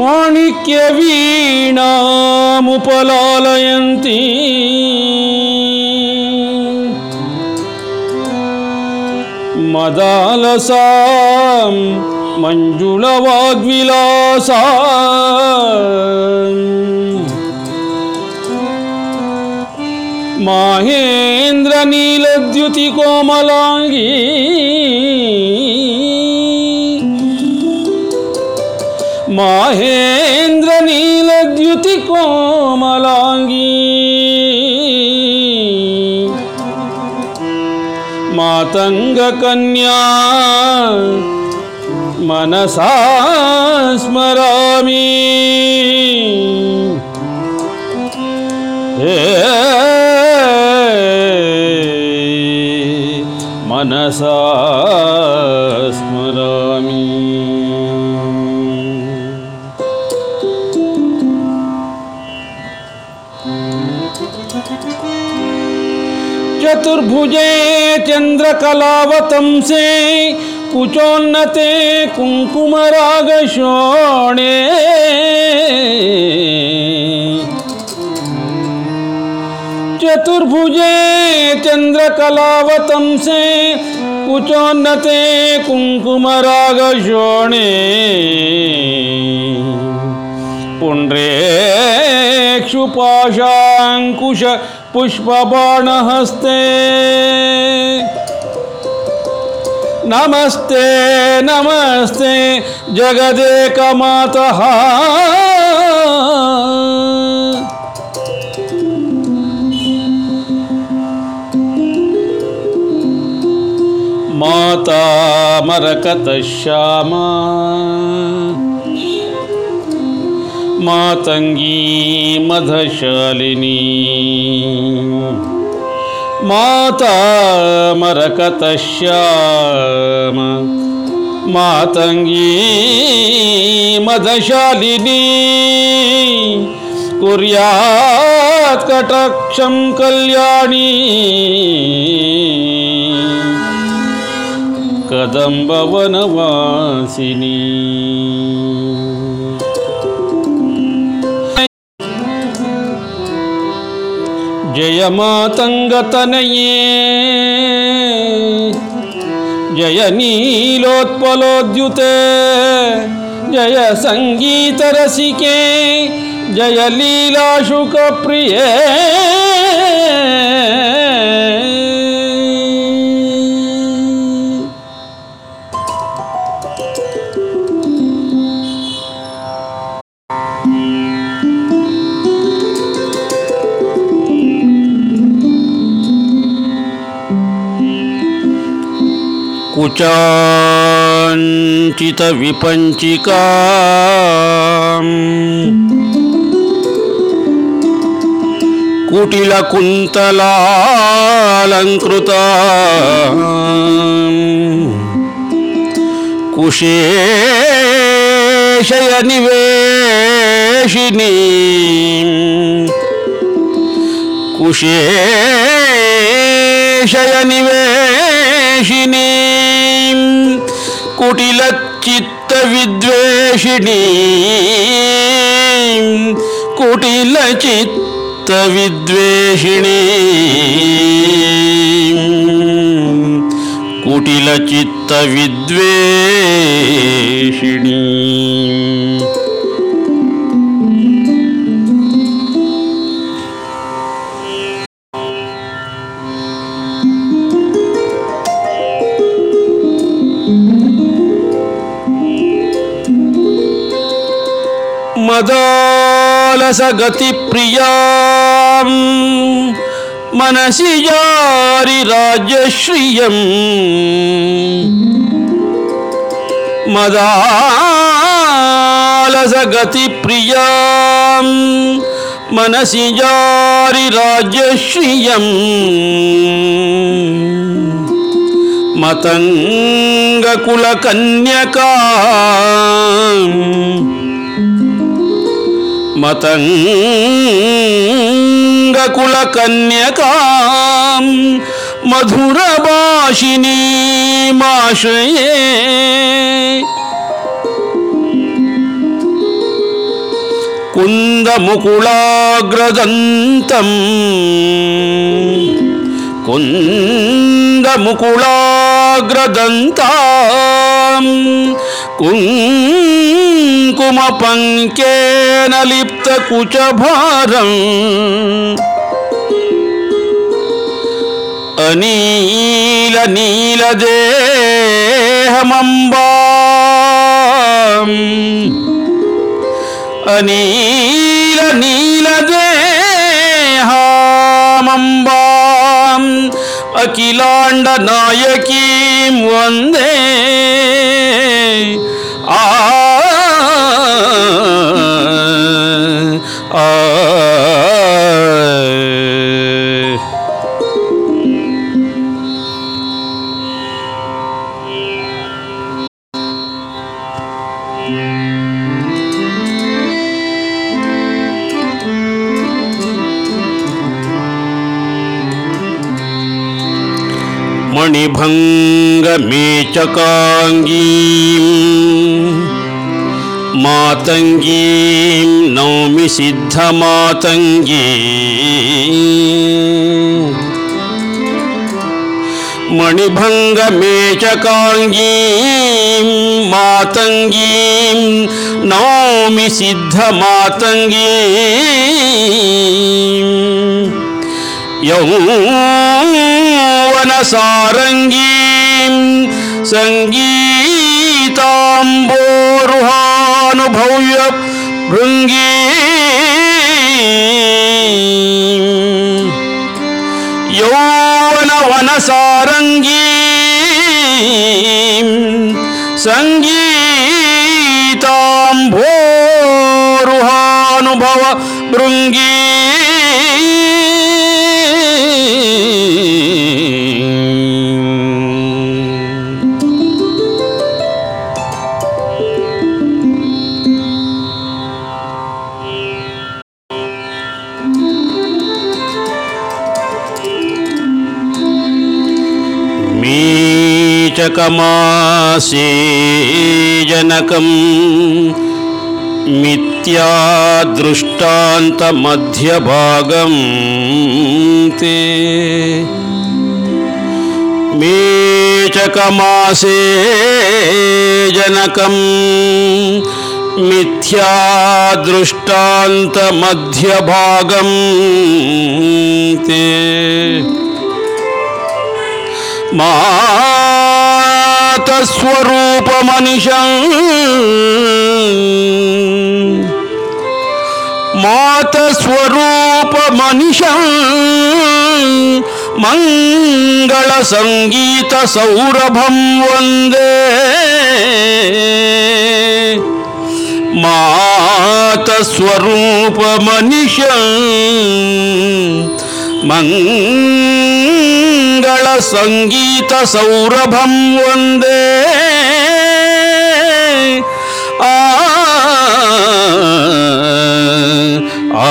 మాణిక్య వీణాముపలాలయంతి. మదాలసాం మంజుళవాగ్విలాసా. మాహేంద్ర నీలద్యుతి కోమలాంగీ मदालसां मञ्जुळवाग्विलासा माहेन्द्रनीलद्युतिकोमलाङ्गी माहेन्द्रनीलद्युतिकोमलाङ्गी मातङ्गकन्या मनसा स्मरामि। मनसा स्मरामि। चतुर्भुजे चन्द्रकलावतंसे कुचोन्नते कुङ्कुमरागशोणे चतुर्भुजे चन्द्रकलावतंसे कुचोन्नते कुङ्कुमरागशोणे पुण्ड्रेक्षुपाशाङ्कुश पुष्पबाणहस्ते नमस्ते नमस्ते जगदेकमातः। माता मरकतश्यामा मातङ्गी मधशालिनी। माता मरकतश्याम। मातङ्गी मदशालिनी कुर्यात् कटाक्षं कल्याणी। कदम्बवनवासिनी। जय मातङ्गतनये जय नीलोत्पलोद्युते जय सङ्गीतरसिके जय लीलाशुकप्रिये कुचाञ्चितविपञ्चिका कुटिलकुन्तलालङ्कृता। कुशेशयनिवेशिनी। कुशेशयनिवेशिनी। കുടില ചിത്തവിദ്വേഷിണി. കുടില ചിത്തവിദ്വേഷിണി. കുടില ചിത്തവിദ്വേഷിണി. రసగతి ప్రియా. మనసి జారి రాజశ్రియం మదాలసగతి ప్రియా. మనసి జారి రాజశ్రియం మతంగకుల కన్యకా. मतङ्गकुलकन्यकां मधुरभाषिणीमाश्रये कुन्दमुकुलाग्रदन्तं कुन्दमुकुलाग्रदन्तां कुङ्कुमपङ्केन लिप्तकुचभारम् अनील नीलदेहमम्बा अनील नीलदेहामम्बाम् अखिलाण्डनायकीं वंदे आ आ मणिभङ्गमेचकाङ्गीं मातङ्गीं नौमि सिद्धमातङ्गी मणिभङ्गमेचकाङ्गीं मातङ्गीं नौमि सिद्धमातङ्गी Wanasa rangi, sengi tambo ruhanu bauya brungi. Yona wanasa rangi, sengi tambo ruhanu. जनकम् मिथ्यादृष्टान्तमध्यभागं ते। मेचकमासे जनकं मिथ्यादृष्टान्तमध्यभागं ते। मा स्वूप मनीष मात स्वूप मनीष मंगल संगीत सौरभम वंदे वंदे। मातस्वरूपमनिशं। मंग ಮಂಗಳ ಸಂಗೀತ ಸೌರಭಂ ಒಂದೇ. ಆ ಆ.